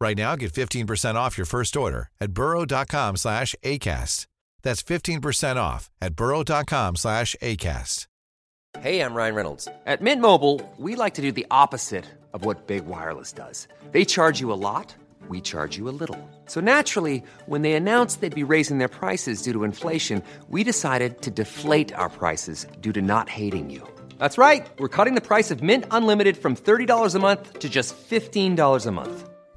Right now, get 15% off your first order at burrow.com slash ACAST. That's 15% off at burrow.com slash ACAST. Hey, I'm Ryan Reynolds. At Mint Mobile, we like to do the opposite of what Big Wireless does. They charge you a lot, we charge you a little. So naturally, when they announced they'd be raising their prices due to inflation, we decided to deflate our prices due to not hating you. That's right. We're cutting the price of Mint Unlimited from $30 a month to just $15 a month.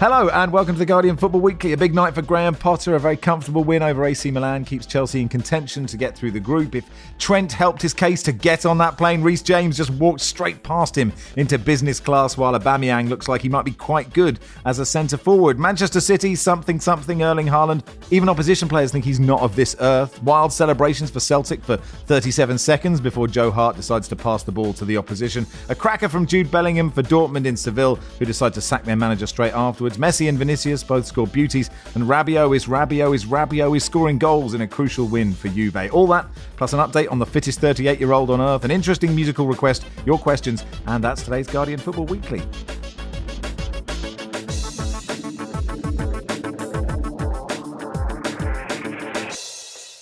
Hello and welcome to the Guardian Football Weekly. A big night for Graham Potter. A very comfortable win over AC Milan keeps Chelsea in contention to get through the group. If Trent helped his case to get on that plane, Reece James just walked straight past him into business class while Aubameyang looks like he might be quite good as a centre forward. Manchester City, something something Erling Haaland. Even opposition players think he's not of this earth. Wild celebrations for Celtic for 37 seconds before Joe Hart decides to pass the ball to the opposition. A cracker from Jude Bellingham for Dortmund in Seville, who decide to sack their manager straight afterwards. Messi and Vinicius both scored beauties, and Rabiot is Rabiot is Rabiot is scoring goals in a crucial win for Juve. All that, plus an update on the fittest 38 year old on earth, an interesting musical request, your questions, and that's today's Guardian Football Weekly.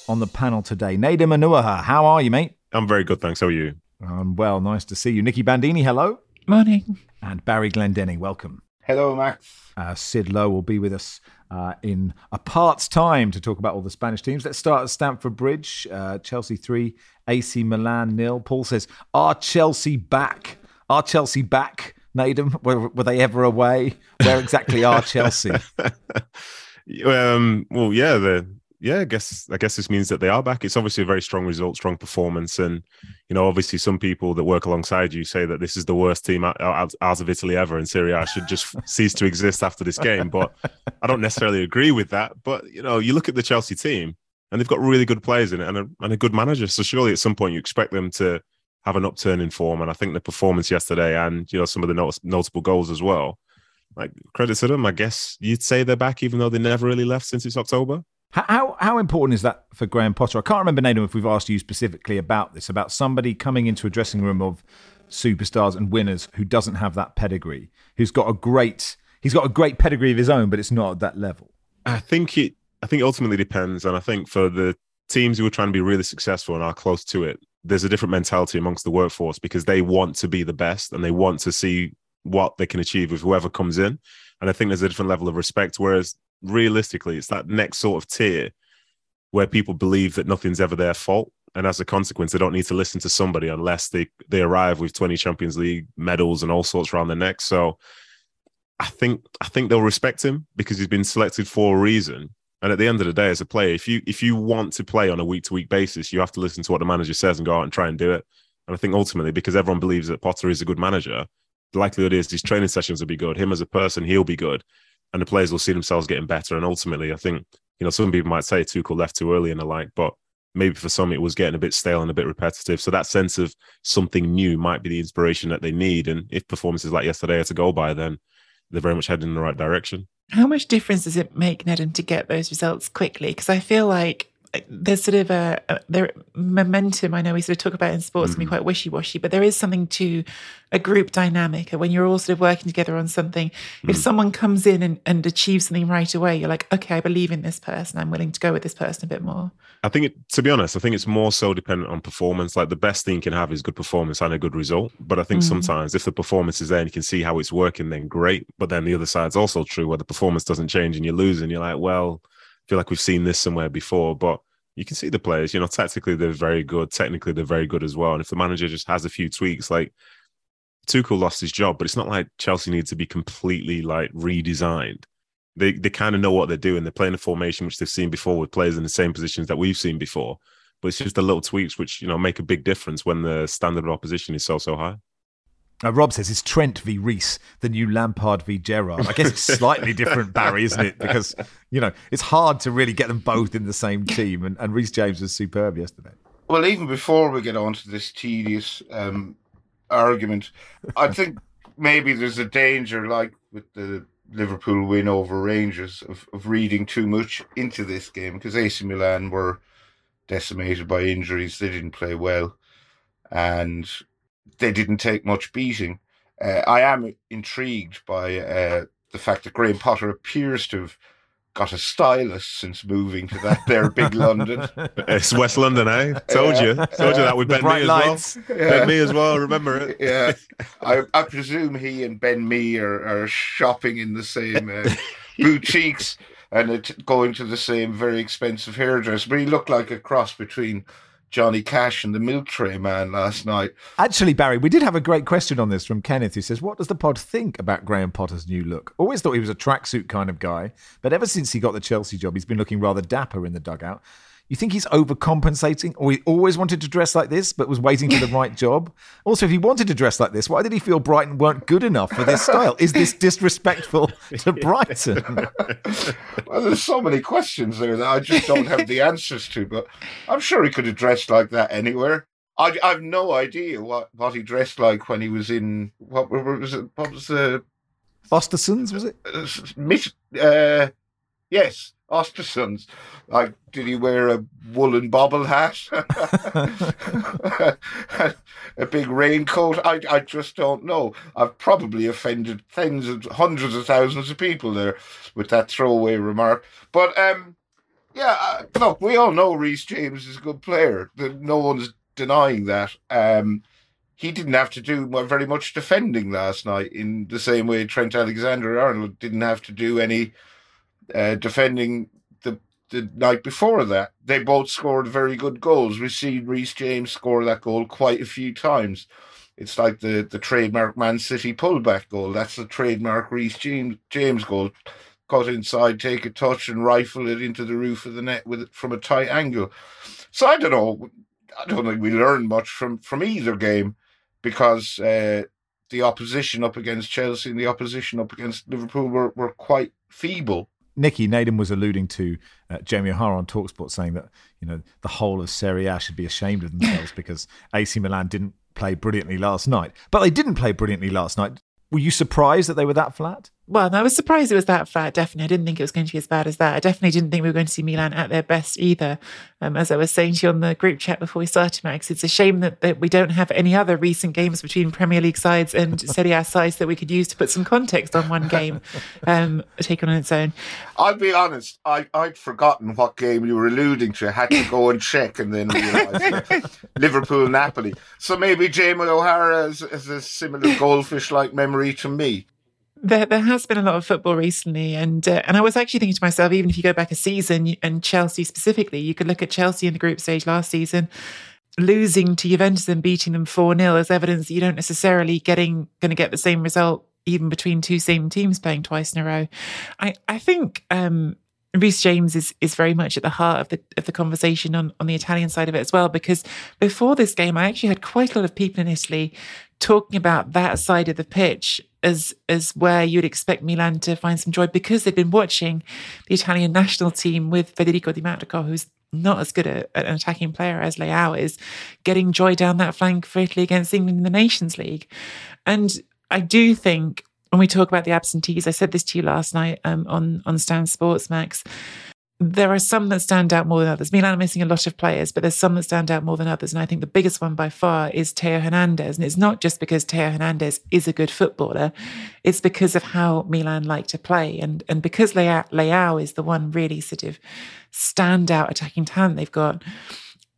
On the panel today, Nedum Onuoha. How are you, mate? I'm very good, thanks. How are you? Um, well, nice to see you. Nicky Bandini, hello. Morning. And Barry Glendenning, welcome. Hello, Max. Uh, Sid Lowe will be with us uh, in a part's time to talk about all the Spanish teams. Let's start at Stamford Bridge. Uh, Chelsea 3, AC Milan nil. Paul says, Are Chelsea back? Are Chelsea back, Nedum? Were, were they ever away? Where exactly are Chelsea? um, well, yeah, the yeah, I guess I guess this means that they are back. It's obviously a very strong result, strong performance, and you know, obviously, some people that work alongside you say that this is the worst team out, out, out of Italy ever, and Serie A should just cease to exist after this game. But I don't necessarily agree with that. But you know, you look at the Chelsea team, and they've got really good players in it, and a, and a good manager. So surely, at some point, you expect them to have an upturn in form. And I think the performance yesterday, and you know, some of the not- notable goals as well, like credit to them. I guess you'd say they're back, even though they never really left since it's October. How, how important is that for Graham Potter? I can't remember, Nedum, if we've asked you specifically about this, about somebody coming into a dressing room of superstars and winners who doesn't have that pedigree, who's got a great he's got a great pedigree of his own, but it's not at that level. I think it I think ultimately depends. And I think for the teams who are trying to be really successful and are close to it, there's a different mentality amongst the workforce because they want to be the best and they want to see what they can achieve with whoever comes in. And I think there's a different level of respect. Whereas realistically, it's that next sort of tier where people believe that nothing's ever their fault. And as a consequence, they don't need to listen to somebody unless they, they arrive with 20 Champions League medals and all sorts around their neck. So I think I think they'll respect him because he's been selected for a reason. And at the end of the day, as a player, if you if you want to play on a week to week basis, you have to listen to what the manager says and go out and try and do it. And I think ultimately, because everyone believes that Potter is a good manager, the likelihood is these training sessions will be good. Him as a person, he'll be good and the players will see themselves getting better. And ultimately, I think you know some people might say Tuchel left too early and the like, but maybe for some it was getting a bit stale and a bit repetitive. So that sense of something new might be the inspiration that they need. And if performances like yesterday are to go by, then they're very much heading in the right direction. How much difference does it make, Nedum, to get those results quickly? Because I feel like there's sort of a, a there momentum. I know we sort of talk about in sports mm. and be quite wishy washy, but there is something to a group dynamic. when you're all sort of working together on something, mm. if someone comes in and, and achieves something right away, you're like, okay, I believe in this person. I'm willing to go with this person a bit more. I think, it, to be honest, I think it's more so dependent on performance. Like the best thing you can have is good performance and a good result. But I think mm. sometimes if the performance is there and you can see how it's working, then great. But then the other side's also true where the performance doesn't change and you're losing. You're like, well, I feel like we've seen this somewhere before. But you can see the players, you know, tactically they're very good, technically they're very good as well. And if the manager just has a few tweaks, like Tuchel lost his job, but it's not like Chelsea needs to be completely like redesigned. They they kind of know what they're doing. They're playing a formation which they've seen before with players in the same positions that we've seen before. But it's just the little tweaks which you know make a big difference when the standard of opposition is so so high. Uh, Rob says it's Trent v Reece, the new Lampard v Gerrard. I guess it's slightly different, Barry, isn't it? Because you know it's hard to really get them both in the same team, and, and Reece James was superb yesterday. Well, even before we get on to this tedious um, argument, I think maybe there's a danger, like with the Liverpool win over Rangers, of, of reading too much into this game because AC Milan were decimated by injuries. They didn't play well, and they didn't take much beating. Uh, I am intrigued by uh, the fact that Graham Potter appears to have got a stylist since moving to that there big London. It's West London, eh? Told you, told you that with Ben Mee as lights. well. Ben Mee as well. Remember it? Yeah, I, I presume he and Ben Mee are, are shopping in the same uh, boutiques and it, going to the same very expensive hairdresser. But he looked like a cross between Johnny Cash and the military man last night. Actually, Barry, we did have a great question on this from Kenneth, who says, What does the pod think about Graham Potter's new look? Always thought he was a tracksuit kind of guy, but ever since he got the Chelsea job, he's been looking rather dapper in the dugout. You think he's overcompensating, or he always wanted to dress like this, but was waiting for the right job? Also, if he wanted to dress like this, why did he feel Brighton weren't good enough for this style? Is this disrespectful to Brighton? Well, there's so many questions there that I just don't have the answers to, but I'm sure he could have dressed like that anywhere. I, I've no idea what, what he dressed like when he was in what, what was it? What was the Fostersons, was it? uh, uh, yes, Östersunds. Like, did he wear a woolen bobble hat? a big raincoat? I, I just don't know. I've probably offended tens of hundreds of thousands of people there with that throwaway remark. But um, yeah, uh, look, we all know Reece James is a good player. No one's denying that. Um, he didn't have to do very much defending last night in the same way Trent Alexander Arnold didn't have to do any uh, defending the the night before that. They both scored very good goals. We've seen Reece James score that goal quite a few times. It's like the, the trademark Man City pullback goal. That's the trademark Reece James, James goal. Cut inside, take a touch, and rifle it into the roof of the net with it from a tight angle. So I don't know. I don't think we learned much from from either game because uh, the opposition up against Chelsea and the opposition up against Liverpool were, were quite feeble. Nicky Nedum was alluding to uh, Jamie O'Hara on Talksport saying that you know the whole of Serie A should be ashamed of themselves because AC Milan didn't play brilliantly last night. But they didn't play brilliantly last night. Were you surprised that they were that flat? Well, I was surprised it was that flat. Definitely, I didn't think it was going to be as bad as that. I definitely didn't think we were going to see Milan at their best either. Um, as I was saying to you on the group chat before we started, Max, it's a shame that, that we don't have any other recent games between Premier League sides and Serie A sides that we could use to put some context on one game um, taken on its own. I'll be honest, I, I'd forgotten what game you were alluding to. I had to go and check and then realise Liverpool Napoli. So maybe Jamie O'Hara has, has a similar goldfish like memory to me. There, there has been a lot of football recently, and uh, and I was actually thinking to myself, even if you go back a season and Chelsea specifically, you could look at Chelsea in the group stage last season, losing to Juventus and beating them four 0 as evidence that you don't necessarily getting going to get the same result even between two same teams playing twice in a row. I I think um, Reece James is is very much at the heart of the of the conversation on on the Italian side of it as well. Because before this game, I actually had quite a lot of people in Italy talking about that side of the pitch as as where you'd expect Milan to find some joy because they've been watching the Italian national team with Federico Di Marco, who's not as good a, an attacking player as Leao is, getting joy down that flank for Italy against England in the Nations League. And I do think when we talk about the absentees, I said this to you last night um, on on Stan Sports Max. There are some that stand out more than others. Milan are missing a lot of players, but there's some that stand out more than others. And I think the biggest one by far is Theo Hernandez. And it's not just because Theo Hernandez is a good footballer, it's because of how Milan like to play. And, and because Leao, Leao is the one really sort of standout attacking talent they've got.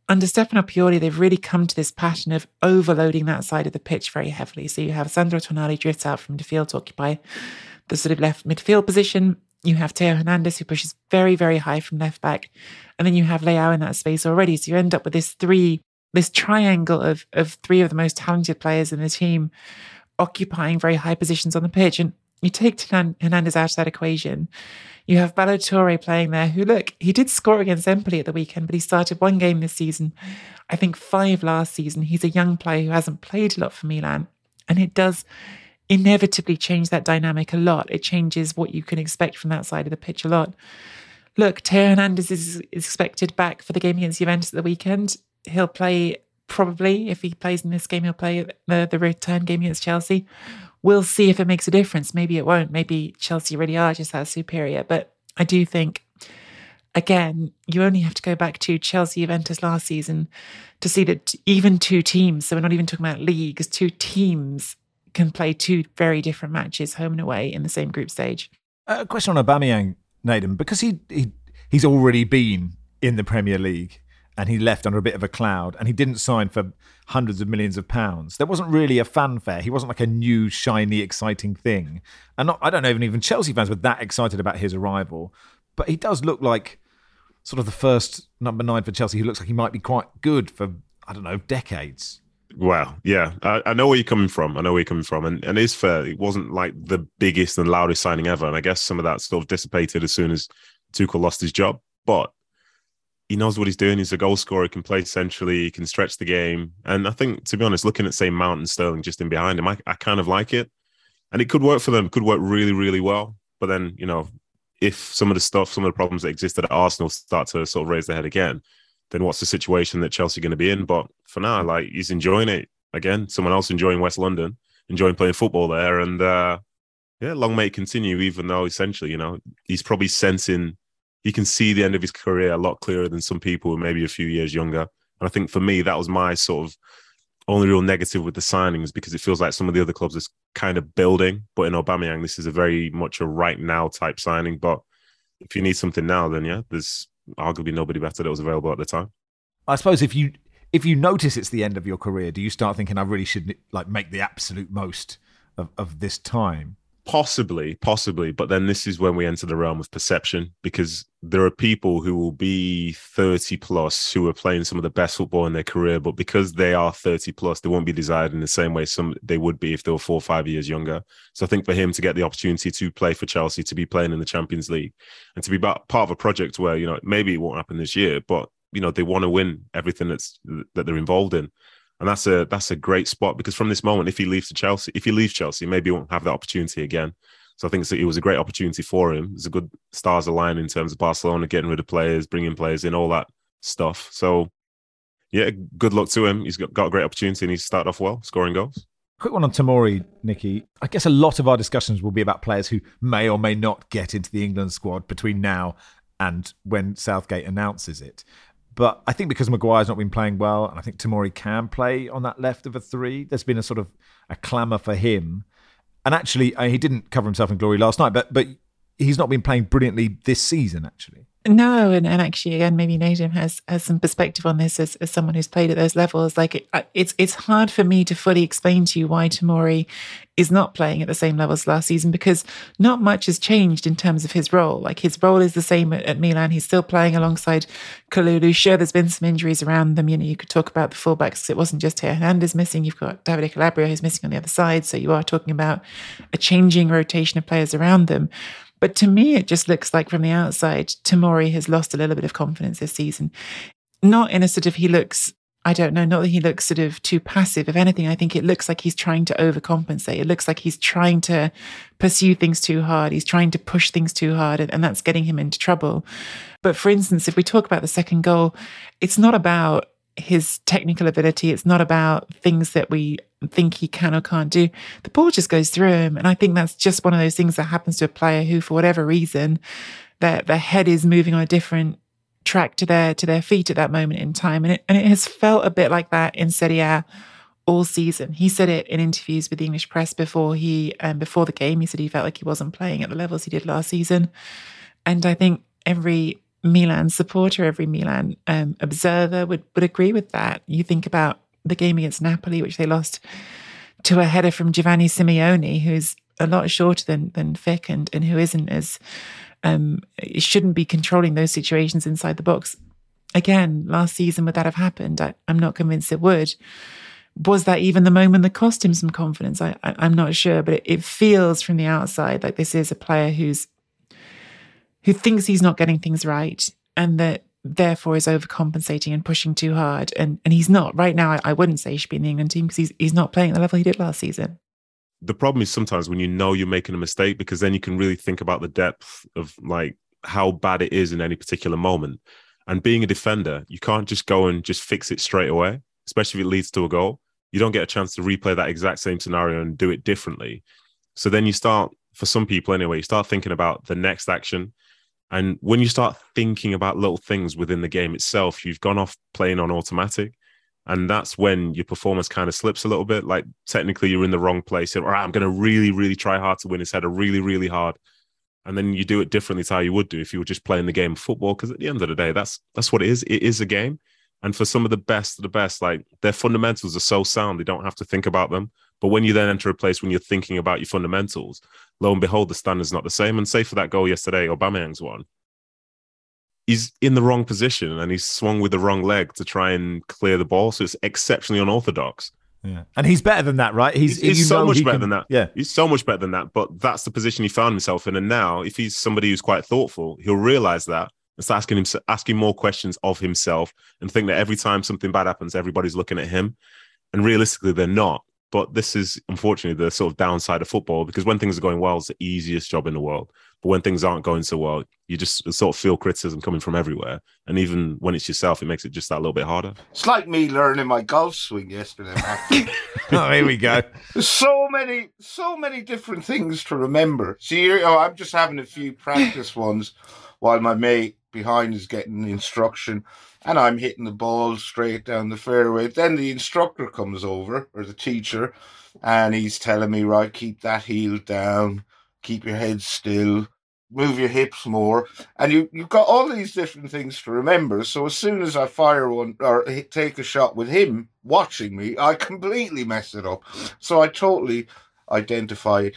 Under Stefano Pioli, they've really come to this pattern of overloading that side of the pitch very heavily. So you have Sandro Tonali drifts out from midfield to occupy the sort of left midfield position. You have Theo Hernandez who pushes very, very high from left back. And then you have Leao in that space already. So you end up with this three, this triangle of of three of the most talented players in the team occupying very high positions on the pitch. And you take Hernandez out of that equation. You have Ballo-Touré playing there, who look, he did score against Empoli at the weekend, but he started one game this season, I think five last season. He's a young player who hasn't played a lot for Milan. And it does inevitably change that dynamic a lot. It changes what you can expect from that side of the pitch a lot. Look, Theo Hernandez is, expected back for the game against Juventus at the weekend. He'll play probably, if he plays in this game, he'll play the, the return game against Chelsea. We'll see if it makes a difference. Maybe it won't. Maybe Chelsea really are just that superior. But I do think, again, you only have to go back to Chelsea Juventus last season to see that even two teams, so we're not even talking about leagues, two teams can play two very different matches home and away in the same group stage. A question on Aubameyang, Nedum, because he, he he's already been in the Premier League and he left under a bit of a cloud and he didn't sign for hundreds of millions of pounds. There wasn't really a fanfare. He wasn't like a new, shiny, exciting thing. And not, I don't know, even, even Chelsea fans were that excited about his arrival. But he does look like sort of the first number nine for Chelsea who looks like he might be quite good for, I don't know, decades. Wow. Yeah. I, I, know where you're coming from. I know where you're coming from. And, and it's fair. It wasn't like the biggest and loudest signing ever. And I guess some of that sort of dissipated as soon as Tuchel lost his job. But he knows what he's doing. He's a goal scorer. He can play centrally. He can stretch the game. And I think, to be honest, looking at, say, Mount and Sterling just in behind him, I, I kind of like it. And it could work for them. Could work really, really well. But then, you know, if some of the stuff, some of the problems that existed at Arsenal start to sort of raise their head again, then what's the situation that Chelsea going to be in? But for now, like he's enjoying it again. Someone else enjoying West London, enjoying playing football there, and uh, yeah, long may it continue. Even though essentially, you know, he's probably sensing he can see the end of his career a lot clearer than some people who maybe a few years younger. And I think for me, that was my sort of only real negative with the signings because it feels like some of the other clubs is kind of building. But in Aubameyang, this is a very much a right now type signing. But if you need something now, then yeah, there's arguably nobody better that was available at the time. I suppose if you if you notice it's the end of your career, do you start thinking I really should like make the absolute most of, of this time? Possibly, possibly, but then this is when we enter the realm of perception because there are people who will be 30 plus who are playing some of the best football in their career, but because they are 30 plus, they won't be desired in the same way some they would be if they were four or five years younger. So I think for him to get the opportunity to play for Chelsea, to be playing in the Champions League, and to be part of a project where, you know, maybe it won't happen this year, but you know, they want to win everything that's that they're involved in and that's a that's a great spot because from this moment, if he leaves to Chelsea, if he leaves Chelsea, maybe he won't have that opportunity again. So I think it was a great opportunity for him. It's a good stars align in terms of Barcelona getting rid of players, bringing players in, all that stuff. So yeah, good luck to him. He's got, got a great opportunity and he's started off well, scoring goals. Quick one on Tomori, Nikki. I guess a lot of our discussions will be about players who may or may not get into the England squad between now and when Southgate announces it. But I think because Maguire's not been playing well, and I think Tomori can play on that left of a three, there's been a sort of a clamour for him. And actually, uh, he didn't cover himself in glory last night, but but he's not been playing brilliantly this season, actually. No, and, and actually, again, maybe Nedum has has some perspective on this as, as someone who's played at those levels. Like, it, it's it's hard for me to fully explain to you why Tomori is not playing at the same levels last season because not much has changed in terms of his role. Like, his role is the same at, at Milan. He's still playing alongside Kalulu. Sure, there's been some injuries around them. You know, you could talk about the fullbacks. It wasn't just here. Hernandez missing. You've got Davide Calabria who's missing on the other side. So you are talking about a changing rotation of players around them. But to me, it just looks like from the outside, Tomori has lost a little bit of confidence this season. Not in a sort of he looks, I don't know, not that he looks sort of too passive. If anything, I think it looks like he's trying to overcompensate. It looks like he's trying to pursue things too hard. He's trying to push things too hard, and, and that's getting him into trouble. But for instance, if we talk about the second goal, it's not about his technical ability. It's not about things that we think he can or can't do. The ball just goes through him. And I think that's just one of those things that happens to a player who, for whatever reason, their, their head is moving on a different track to their to their feet at that moment in time. And it and it has felt a bit like that in Serie A all season. He said it in interviews with the English press before he um, before the game. He said he felt like he wasn't playing at the levels he did last season. And I think every Milan supporter, every Milan um, observer would, would agree with that. You think about the game against Napoli, which they lost to a header from Giovanni Simeone, who's a lot shorter than than Fick and, and who isn't as um, shouldn't be controlling those situations inside the box. Again, last season would that have happened? I, I'm not convinced it would. was that even the moment that cost him some confidence? I, am not sure, but it, it feels from the outside like this is a player who's who thinks he's not getting things right and that therefore is overcompensating and pushing too hard. And and he's not right now. I, I wouldn't say he should be in the England team because he's he's not playing at the level he did last season. The problem is sometimes when you know you're making a mistake because then you can really think about the depth of like how bad it is in any particular moment. And being a defender, you can't just go and just fix it straight away, especially if it leads to a goal. You don't get a chance to replay that exact same scenario and do it differently. So then you start, for some people anyway, you start thinking about the next action and when you start thinking about little things within the game itself, you've gone off playing on automatic. And that's when your performance kind of slips a little bit. Like technically you're in the wrong place. Or I'm going to really, really try hard to win his header really, really hard. And then you do it differently to how you would do if you were just playing the game of football. Because at the end of the day, that's that's what it is. It is a game. And for some of the best of the best, like their fundamentals are so sound, they don't have to think about them. But when you then enter a place when you're thinking about your fundamentals, lo and behold, the standard's not the same. And say for that goal yesterday, Aubameyang's one, he's in the wrong position and he's swung with the wrong leg to try and clear the ball. So it's exceptionally unorthodox. Yeah. And he's better than that, right? He's, he's so much better can, than that. Yeah. He's so much better than that. But that's the position he found himself in. And now, if he's somebody who's quite thoughtful, he'll realize that and start asking him asking more questions of himself and think that every time something bad happens, everybody's looking at him. And realistically, they're not. But this is unfortunately the sort of downside of football because when things are going well, it's the easiest job in the world. But when things aren't going so well, you just sort of feel criticism coming from everywhere. And even when it's yourself, it makes it just that little bit harder. It's like me learning my golf swing yesterday, oh, here we go. so many, so many different things to remember. See, oh, I'm just having a few practice ones while my mate behind is getting instruction and I'm hitting the ball straight down the fairway. Then the instructor comes over, or the teacher, and he's telling me, right, keep that heel down, keep your head still, move your hips more. And you, you've got all these different things to remember. So as soon as I fire one or take a shot with him watching me, I completely mess it up. So I totally identify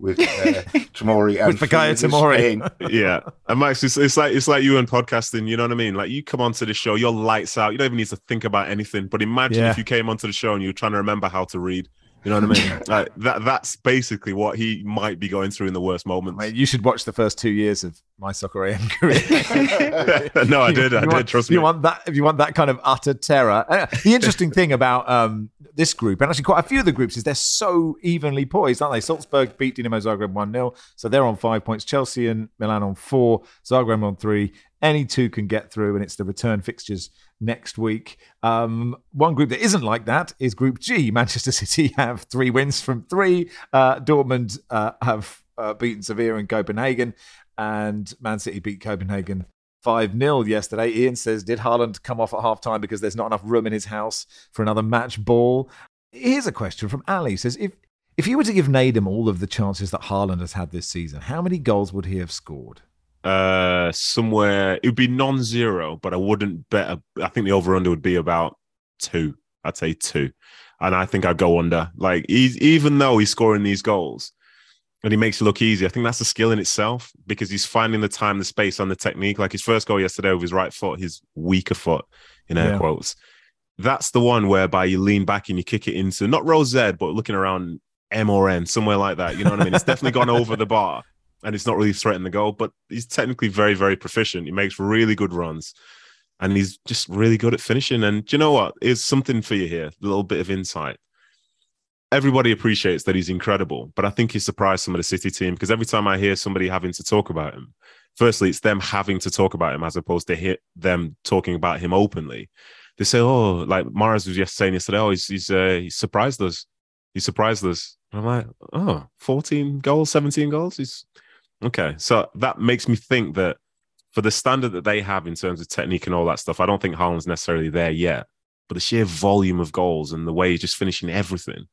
with uh, Tamori and with Fikayo Tomori. yeah, and Max, it's, it's like it's like you and podcasting. You know what I mean? Like you come onto the show, your lights out. You don't even need to think about anything. But imagine yeah. if you came onto the show and you were trying to remember how to read. You know what I mean? like that that's basically what he might be going through in the worst moments. Mate, you should watch the first two years of my soccer AM career. no, I did. I did. Want, trust me. You want that? If you want that kind of utter terror. Uh, the interesting thing about um, this group, and actually quite a few of the groups, is they're so evenly poised, aren't they? Salzburg beat Dinamo Zagreb one 0 so they're on five points. Chelsea and Milan on four. Zagreb on three. Any two can get through, and it's the return fixtures next week. Um, one group that isn't like that is Group G. Manchester City have three wins from three. Uh, Dortmund uh, have uh, beaten Sevilla and Copenhagen, and Man City beat Copenhagen 5 0 yesterday. Ian says, Did Haaland come off at half time because there's not enough room in his house for another match ball? Here's a question from Ali. says, If if you were to give Nedum all of the chances that Haaland has had this season, how many goals would he have scored? Uh somewhere it would be non-zero but i wouldn't bet a, i think the over-under would be about two. I'd say two. And i think i'd go under. Like he's even though he's scoring these goals and he makes it look easy i think that's a skill in itself because he's finding the time the space on the technique. Like his first goal yesterday with his right foot his weaker foot in air yeah. quotes. That's the one whereby you lean back and you kick it into not row z but looking around m or n somewhere like that. You know what i mean? It's definitely gone over the bar and he's not really threatening the goal, but he's technically very, very proficient. He makes really good runs and he's just really good at finishing. And do you know what? It's something for you here, a little bit of insight. Everybody appreciates that he's incredible, but I think he surprised some of the City team because every time I hear somebody having to talk about him, firstly, it's them having to talk about him as opposed to hit them talking about him openly. They say, "Oh, like Mahrez was just saying yesterday, oh, he's he's, uh, he's surprised us. He surprised us." And I'm like, "Oh, 14 goals, 17 goals. He's Okay, so that makes me think that for the standard that they have in terms of technique and all that stuff, I don't think Haaland's necessarily there yet. But the sheer volume of goals and the way he's just finishing everything,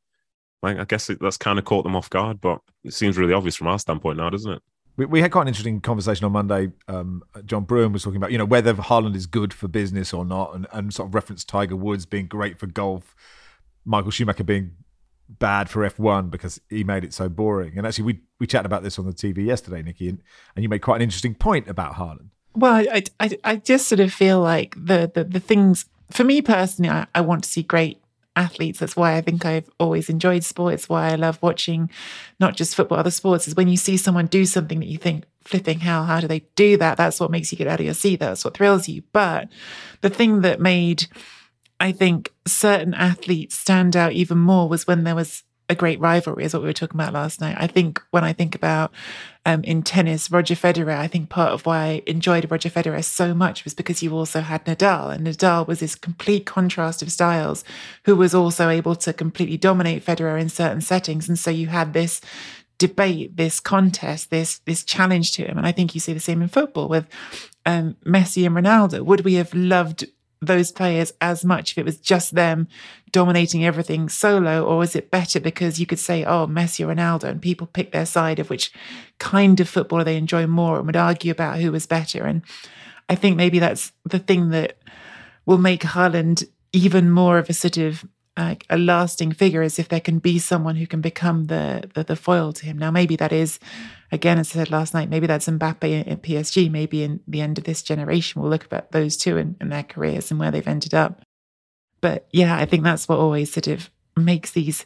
like I guess it, that's kind of caught them off guard. But it seems really obvious from our standpoint now, doesn't it? We, we had quite an interesting conversation on Monday. Um, John Brewin was talking about, you know, whether Haaland is good for business or not, and, and sort of referenced Tiger Woods being great for golf, Michael Schumacher being bad for F1 because he made it so boring. And actually, we we chatted about this on the TV yesterday, Nikki, and, and you made quite an interesting point about Haaland. Well, I, I, I just sort of feel like the, the, the things, for me personally, I, I want to see great athletes. That's why I think I've always enjoyed sport. It's why I love watching not just football, other sports, is when you see someone do something that you think, flipping hell, how do they do that? That's what makes you get out of your seat. That's what thrills you. But the thing that made, I think, certain athletes stand out even more was when there was a great rivalry, is what we were talking about last night. I think when I think about um, in tennis, Roger Federer, I think part of why I enjoyed Roger Federer so much was because you also had Nadal, and Nadal was this complete contrast of styles, who was also able to completely dominate Federer in certain settings, and so you had this debate, this contest, this this challenge to him, and I think you see the same in football with um, Messi and Ronaldo. Would we have loved those players as much if it was just them dominating everything solo, or is it better because you could say, oh, Messi or Ronaldo, and people pick their side of which kind of footballer they enjoy more and would argue about who was better? And I think maybe that's the thing that will make Haaland even more of a sort of uh, a lasting figure is if there can be someone who can become the, the, the foil to him. Now, maybe that is, again, as I said last night, maybe that's Mbappe at PSG. Maybe in the end of this generation, we'll look at those two and, and their careers and where they've ended up. But yeah, I think that's what always sort of makes these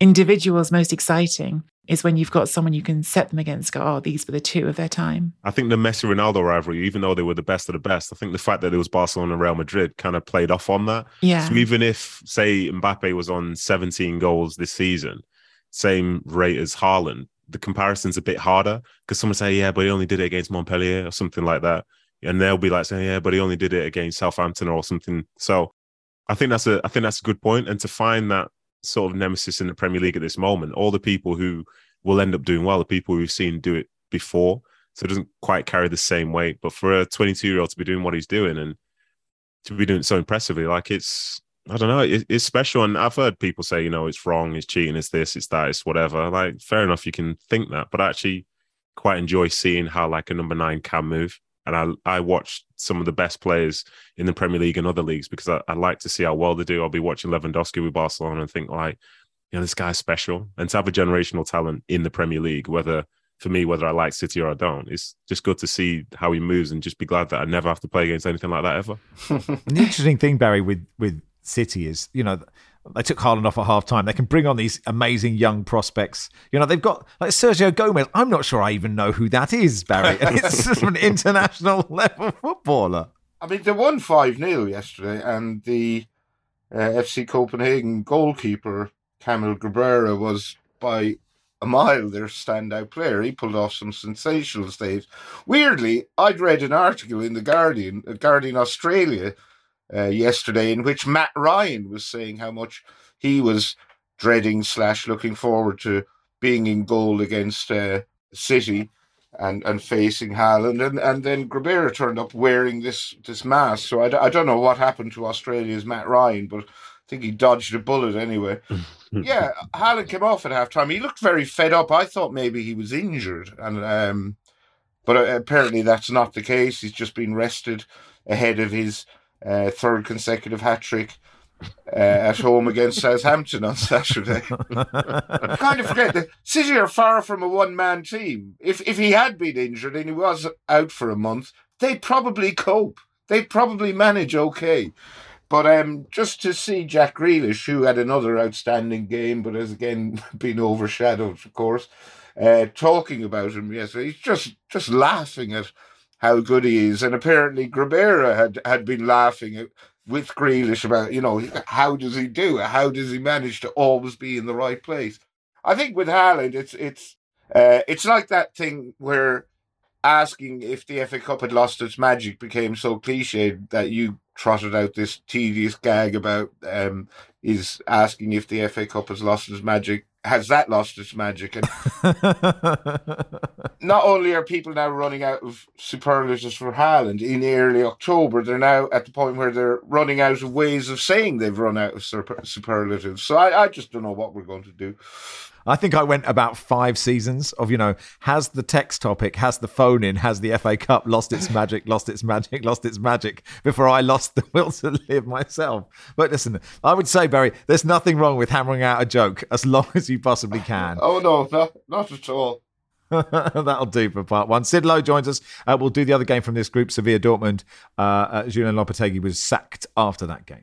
individuals most exciting is when you've got someone you can set them against, go, oh, these were the two of their time. I think the Messi Ronaldo rivalry, even though they were the best of the best, I think the fact that it was Barcelona and Real Madrid kind of played off on that. Yeah. So even if, say, Mbappe was on 17 goals this season, same rate as Haaland, the comparison's a bit harder because someone say, yeah, but he only did it against Montpellier or something like that. And they'll be like saying, yeah, but he only did it against Southampton or something. So I think that's a I think that's a good point. And to find that sort of nemesis in the Premier League at this moment. All the people who will end up doing well, the people we've seen do it before. So it doesn't quite carry the same weight. But for a 22 year old to be doing what he's doing and to be doing it so impressively, like it's, I don't know, it, it's special. And I've heard people say, you know, it's wrong, it's cheating, it's this, it's that, it's whatever. Like, fair enough, you can think that. But I actually quite enjoy seeing how like a number nine can move and I I watch some of the best players in the Premier League and other leagues because I, I like to see how well they do. I'll be watching Lewandowski with Barcelona and think like, you know, this guy's special. And to have a generational talent in the Premier League, whether for me, whether I like City or I don't, it's just good to see how he moves and just be glad that I never have to play against anything like that ever. the interesting thing, Barry, with with City is, you know, they took Haaland off at half time. They can bring on these amazing young prospects. You know, they've got like Sergio Gomez. I'm not sure I even know who that is, Barry. And it's just an international level footballer. I mean, they won 5 0 yesterday, and the uh, FC Copenhagen goalkeeper, Kamil Grabara, was by a mile their standout player. He pulled off some sensational saves. Weirdly, I'd read an article in The Guardian, uh, Guardian Australia, uh, yesterday in which Matt Ryan was saying how much he was dreading slash looking forward to being in goal against uh, City and, and facing Haaland. And, and then Grabara turned up wearing this, this mask. So I d- I don't know what happened to Australia's Matt Ryan, but I think he dodged a bullet anyway. yeah, Haaland came off at halftime. He looked very fed up. I thought maybe he was injured. and um, But uh, apparently that's not the case. He's just been rested ahead of his uh, third consecutive hat trick uh, at home against Southampton on Saturday. kind of forget that City are far from a one man team. If if he had been injured and he was out for a month, they'd probably cope. They'd probably manage okay. But um, just to see Jack Grealish, who had another outstanding game, but has again been overshadowed, of course, uh, talking about him yesterday, he's just just laughing at how good he is. And apparently Grabara had, had been laughing with Grealish about, you know, how does he do it? How does he manage to always be in the right place? I think with Haaland, it's it's uh, it's like that thing where asking if the FA Cup had lost its magic became so cliched that you trotted out this tedious gag about um, is asking if the FA Cup has lost its magic has that lost its magic? And not only are people now running out of superlatives for Haaland in early October, they're now at the point where they're running out of ways of saying they've run out of super- superlatives. So I, I just don't know what we're going to do. I think I went about five seasons of, you know, has the text topic, has the phone in, has the FA Cup lost its magic, lost its magic, lost its magic before I lost the will to live myself. But listen, I would say, Barry, there's nothing wrong with hammering out a joke as long as you possibly can. oh, no, not, not at all. That'll do for part one. Sid Lowe joins us. Uh, we'll do the other game from this group, Sevilla Dortmund. Uh, uh, Julian Lopetegui was sacked after that game.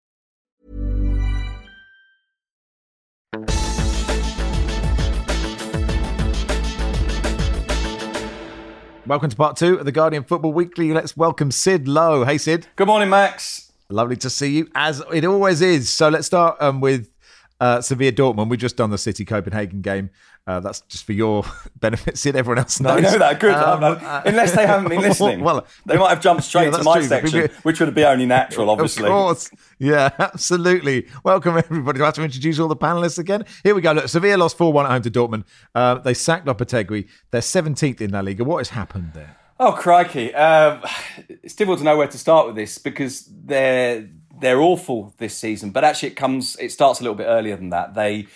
Welcome to part two of the Guardian Football Weekly. Let's welcome Sid Lowe. Hey, Sid. Good morning, Max. Lovely to see you, as it always is. So let's start um, with uh, Sevilla Dortmund. We've just done the City Copenhagen game. Uh, that's just for your benefit, Sid. Everyone else knows. I know that. Good. Um, uh, Unless they haven't been listening. well, they might have jumped straight Yeah, to my true. section, which would be only natural, obviously. Of course. Yeah, absolutely. Welcome, everybody. Do I have to introduce all the panelists again? Here we go. Look, Sevilla lost 4 1 at home to Dortmund. Uh, they sacked Lopetegui. They're 17th in La Liga. What has happened there? Oh crikey! Um, it's difficult to know where to start with this because they're they're awful this season. But actually, it comes it starts a little bit earlier than that. They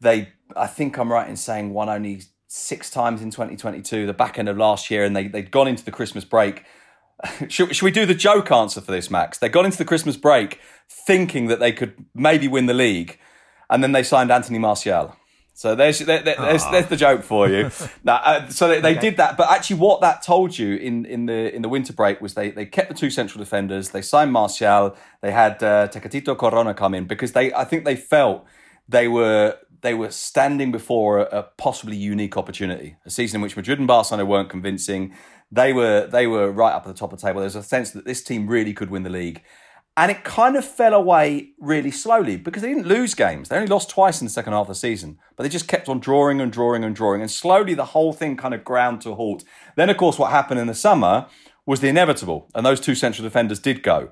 they I think I'm right in saying won only six times in 2022, the back end of last year, and they they'd gone into the Christmas break. should, should we do the joke answer for this, Max? They got into the Christmas break thinking that they could maybe win the league, and then they signed Anthony Martial. So there's there, there- there's, there's the joke for you. Now, uh, so they, they did that, but actually, what that told you in, in the in the winter break was they they kept the two central defenders. They signed Martial. They had uh, Tecatito Corona come in because they I think they felt they were they were standing before a, a possibly unique opportunity, a season in which Madrid and Barcelona weren't convincing. They were they were right up at the top of the table. There's a sense that this team really could win the league. And it kind of fell away really slowly because they didn't lose games. They only lost twice in the second half of the season, but they just kept on drawing and drawing and drawing. And slowly the whole thing kind of ground to a halt. Then, of course, what happened in the summer was the inevitable, and those two central defenders did go.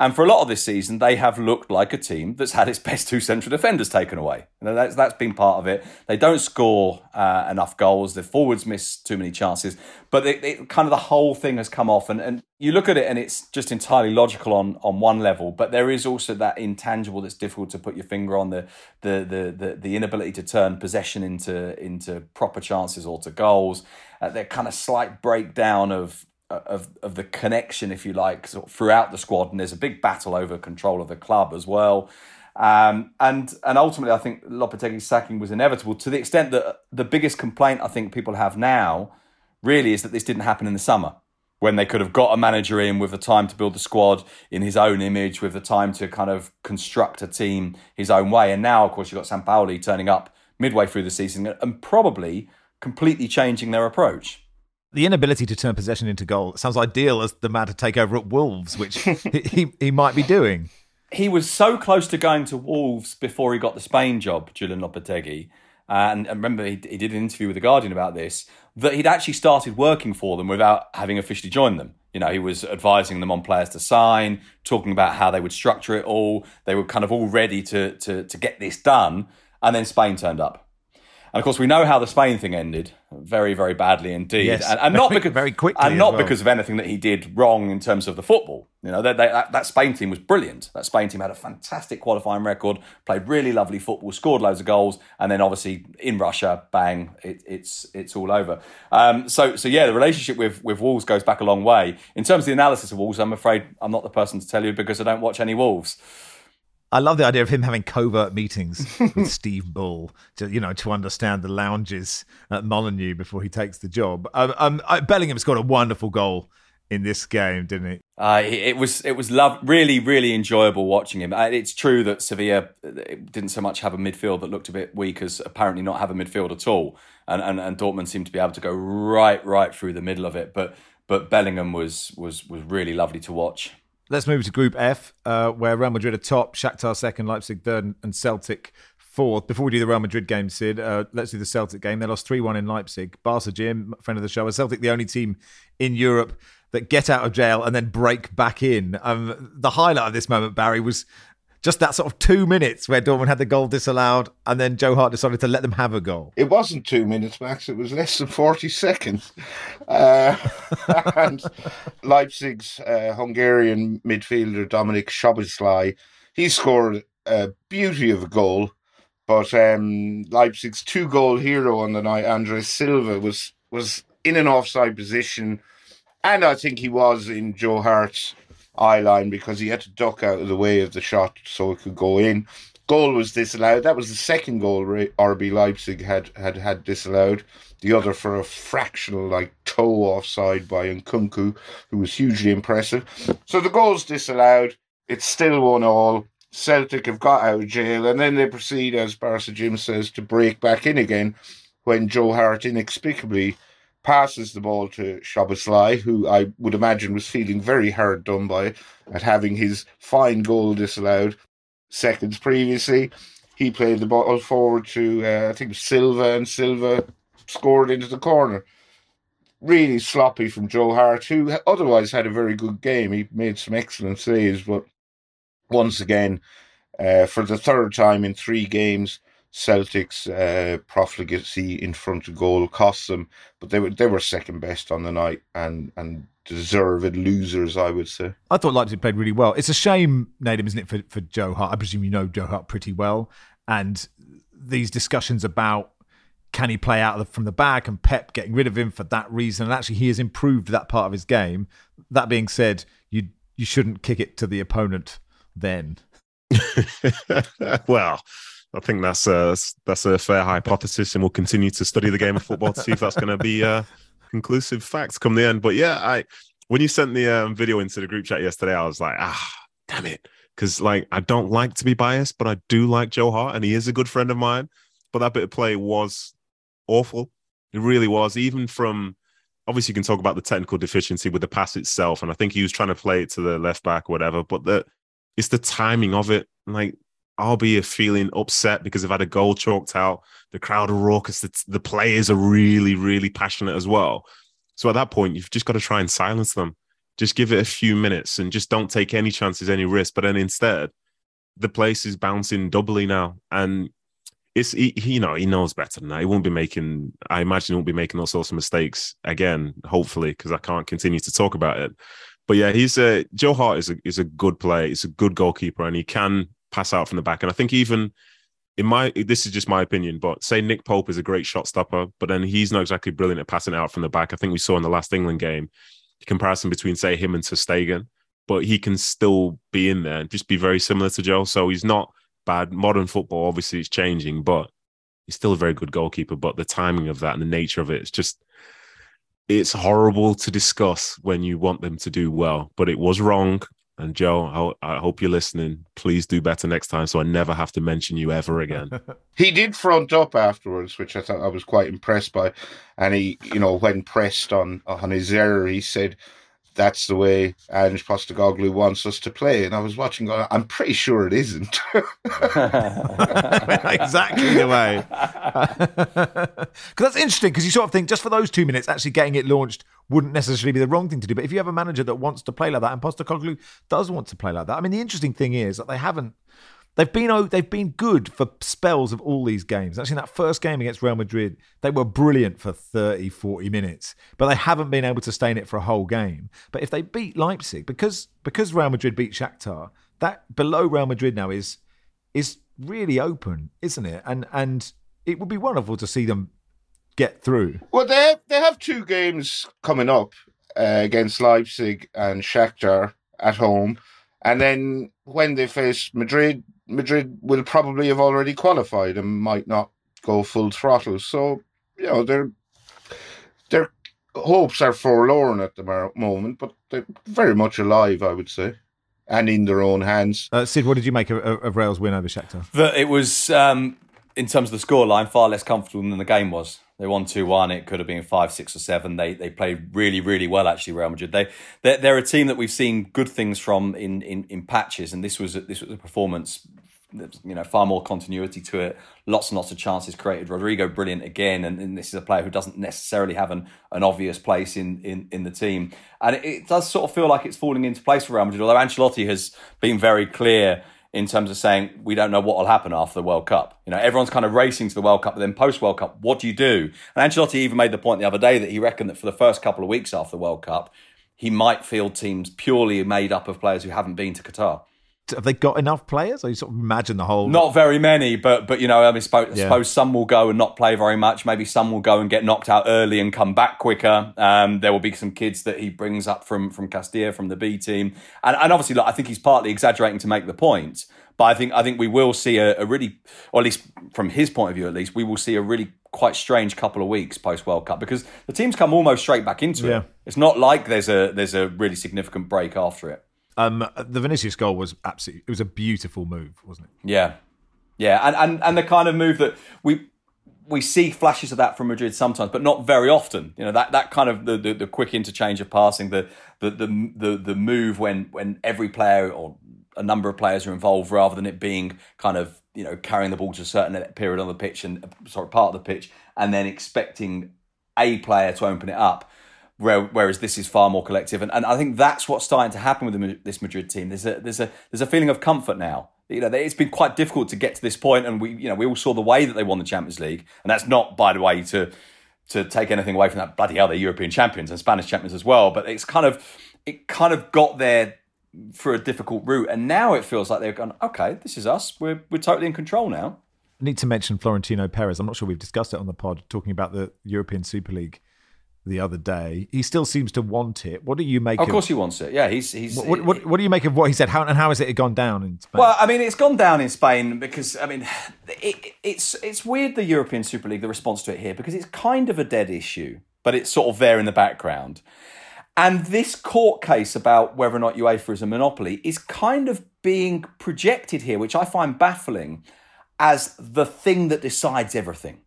And for a lot of this season, they have looked like a team that's had its best two central defenders taken away. That's that's been part of it. They don't score uh, enough goals. The forwards miss too many chances. But it, it, kind of the whole thing has come off. And, and you look at it, and it's just entirely logical on on one level. But there is also that intangible that's difficult to put your finger on the the the the, the inability to turn possession into into proper chances or to goals. Uh, that kind of slight breakdown of of of the connection, if you like, sort of throughout the squad, and there's a big battle over control of the club as well. Um, and and ultimately, I think Lopetegui's sacking was inevitable to the extent that the biggest complaint I think people have now really is that this didn't happen in the summer when they could have got a manager in with the time to build the squad in his own image, with the time to kind of construct a team his own way. And now, of course, you've got Sampaoli turning up midway through the season and probably completely changing their approach. The inability to turn possession into goal sounds ideal as the man to take over at Wolves, which he, he, might be doing. he was so close to going to Wolves before he got the Spain job, Julian Lopetegui. Uh, and, and remember, he, he did an interview with The Guardian about this, that he'd actually started working for them without having officially joined them. You know, he was advising them on players to sign, talking about how they would structure it all. They were kind of all ready to, to, to get this done. And then Spain turned up. And of course, we know how the Spain thing ended very, very badly indeed, Yes, and, and not very- because very quickly and not well. because of anything that he did wrong in terms of the football. You know, that, that that Spain team was brilliant. That Spain team had a fantastic qualifying record, played really lovely football, scored loads of goals, and then obviously in Russia, bang, it, it's it's all over. Um, so so yeah, the relationship with with Wolves goes back a long way. In terms of the analysis of Wolves, I'm afraid I'm not the person to tell you because I don't watch any Wolves. I love the idea of him having covert meetings with Steve Bull to, you know, to understand the lounges at Molineux before he takes the job. Um, um, I- Bellingham scored a wonderful goal in this game, didn't he? Uh, it was it was love really really enjoyable watching him. Uh, It's true that Sevilla uh, didn't so much have a midfield that looked a bit weak as apparently not have a midfield at all, and and, and Dortmund seemed to be able to go right right through the middle of it. But but Bellingham was was was really lovely to watch. Let's move to Group F, uh, where Real Madrid are top, Shakhtar second, Leipzig third, and Celtic fourth. Before we do the Real Madrid game, Sid, uh, let's do the Celtic game. They lost 3 1 in Leipzig. Barca Jim, friend of the show, are Celtic the only team in Europe that get out of jail and then break back in. Um, the highlight of this moment, Barry, was just that sort of two minutes where Dortmund had the goal disallowed and then Joe Hart decided to let them have a goal. It wasn't two minutes, Max. It was less than 40 seconds. Uh, and Leipzig's uh, Hungarian midfielder, Dominic Szoboszlai, he scored a beauty of a goal. But um, Leipzig's two goal hero on the night, Andres Silva, was was in an offside position, and I think he was in Joe Hart's eye line because he had to duck out of the way of the shot so it could go in. Goal was disallowed. That was the second goal RB Leipzig had had had disallowed. The other for a fractional like toe offside by Nkunku, who was hugely impressive. So the goal's disallowed. It's still one all. Celtic have got out of jail, and then they proceed, as Barca Jim says, to break back in again when Joe Hart inexplicably passes the ball to Szoboszlai, who I would imagine was feeling very hard done by at having his fine goal disallowed seconds previously. He played the ball forward to, uh, I think, Silva, and Silva scored into the corner. Really sloppy from Joe Hart, who otherwise had a very good game. He made some excellent saves, but once again, uh, for the third time in three games, Celtic's uh, profligacy in front of goal cost them, but they were they were second best on the night and and deserved losers, I would say. I thought Leipzig played really well. It's a shame, Nedum, isn't it, for, for Joe Hart? I presume you know Joe Hart pretty well, and these discussions about can he play out from the back and Pep getting rid of him for that reason, and actually he has improved that part of his game. That being said, you you shouldn't kick it to the opponent then? well, I think that's a that's a fair hypothesis, and we'll continue to study the game of football to see if that's going to be uh, conclusive facts come the end. But yeah, I when you sent the um, video into the group chat yesterday, I was like, ah, damn it, because like I don't like to be biased, but I do like Joe Hart, and he is a good friend of mine. But that bit of play was awful. It really was. Even from obviously, you can talk about the technical deficiency with the pass itself, and I think he was trying to play it to the left back, or whatever. But the it's the timing of it. Like I'll be feeling upset because I've had a goal chalked out. The crowd are raucous. The, the players are really, really passionate as well. So at that point, you've just got to try and silence them. Just give it a few minutes and just don't take any chances, any risk. But then instead, the place is bouncing doubly now, and it's he, you know he knows better than that. He won't be making. I imagine he won't be making all sorts of mistakes again. Hopefully, because I can't continue to talk about it. But yeah, he's a Joe Hart is a is a good player. He's a good goalkeeper, and he can pass out from the back. And I think even in my this is just my opinion, but say Nick Pope is a great shot stopper, but then he's not exactly brilliant at passing out from the back. I think we saw in the last England game comparison between say him and ter but he can still be in there and just be very similar to Joe. So he's not bad. Modern football obviously is changing, but he's still a very good goalkeeper. But the timing of that and the nature of it, it's just it's horrible to discuss when you want them to do well, but it was wrong. And Joe, I hope you're listening. Please do better next time, so I never have to mention you ever again. he did front up afterwards, which I thought I was quite impressed by. And he, you know, when pressed on on his error, he said, that's the way Ange Postecoglou wants us to play. And I was watching, I'm pretty sure it isn't. exactly the way. Because that's interesting, because you sort of think just for those two minutes, actually getting it launched wouldn't necessarily be the wrong thing to do. But if you have a manager that wants to play like that, and Postecoglou does want to play like that, I mean, the interesting thing is that they haven't They've been they've been good for spells of all these games. Actually, in that first game against Real Madrid, they were brilliant for 30, 40 minutes, but they haven't been able to stay in it for a whole game. But if they beat Leipzig, because because Real Madrid beat Shakhtar, that below Real Madrid now is is really open, isn't it? And and it would be wonderful to see them get through. Well, they have, they have two games coming up uh, against Leipzig and Shakhtar at home, and then when they face Madrid, Madrid will probably have already qualified and might not go full throttle. So, you know, their their hopes are forlorn at the moment, but they're very much alive, I would say, and in their own hands. Uh, Sid, what did you make of, of Real's win over Shakhtar? That it was, um, in terms of the scoreline, far less comfortable than the game was. They won two one. It could have been five, six, or seven. They they played really, really well. Actually, Real Madrid. They they're, they're a team that we've seen good things from in, in, in patches, and this was a, this was a performance you know far more continuity to it. Lots and lots of chances created. Rodrigo, brilliant again, and, and this is a player who doesn't necessarily have an, an obvious place in, in, in the team. And it, it, does sort of feel like it's falling into place for Real Madrid. Although Ancelotti has been very clear in terms of saying we don't know what will happen after the World Cup. You know, everyone's kind of racing to the World Cup, but then post World Cup, what do you do? And Ancelotti even made the point the other day that he reckoned that for the first couple of weeks after the World Cup, he might field teams purely made up of players who haven't been to Qatar have they got enough players? You sort of imagine the whole. Not very many, but but you know, I mean, suppose, Yeah. suppose some will go and not play very much. Maybe some will go and get knocked out early and come back quicker. Um, there will be some kids that he brings up from from Castilla from the B team, and and obviously, look, I think he's partly exaggerating to make the point. But I think I think we will see a, a really, or at least from his point of view, at least we will see a really quite strange couple of weeks post World Cup because the teams come almost straight back into Yeah. it. It's not like there's a there's a really significant break after it. Um, the Vinicius goal was absolutely. It was a beautiful move, wasn't it? Yeah, yeah, and and and the kind of move that we we see flashes of that from Madrid sometimes, but not very often. You know that that kind of the the, the quick interchange of passing, the the the the the move when when every player or a number of players are involved, rather than it being kind of you know carrying the ball to a certain period on the pitch and sorry part of the pitch, and then expecting a player to open it up. Where- Whereas this is far more collective, and, and I think that's what's starting to happen with the, this Madrid team. There's a there's a there's a feeling of comfort now. You know, it's been quite difficult to get to this point, and we you know we all saw the way that they won the Champions League, and that's not by the way to to take anything away from that. Bloody they're European champions and Spanish champions as well. But it's kind of it kind of got there for a difficult route, and now it feels like they've gone. Okay, this is us. We're we're totally in control now. I need to mention Florentino Perez. I'm not sure we've discussed it on the pod, talking about the European Super League the other day. He still seems to want it. What do you make Of course, he wants it. Yeah, he's he's. What, what, what do you make of what he said? How and how has it gone down in Spain? Well, I mean, it's gone down in Spain because I mean, it, it's it's weird the European Super League, the response to it here, because it's kind of a dead issue, but it's sort of there in the background. And this court case about whether or not UEFA is a monopoly is kind of being projected here, which I find baffling, as the thing that decides everything.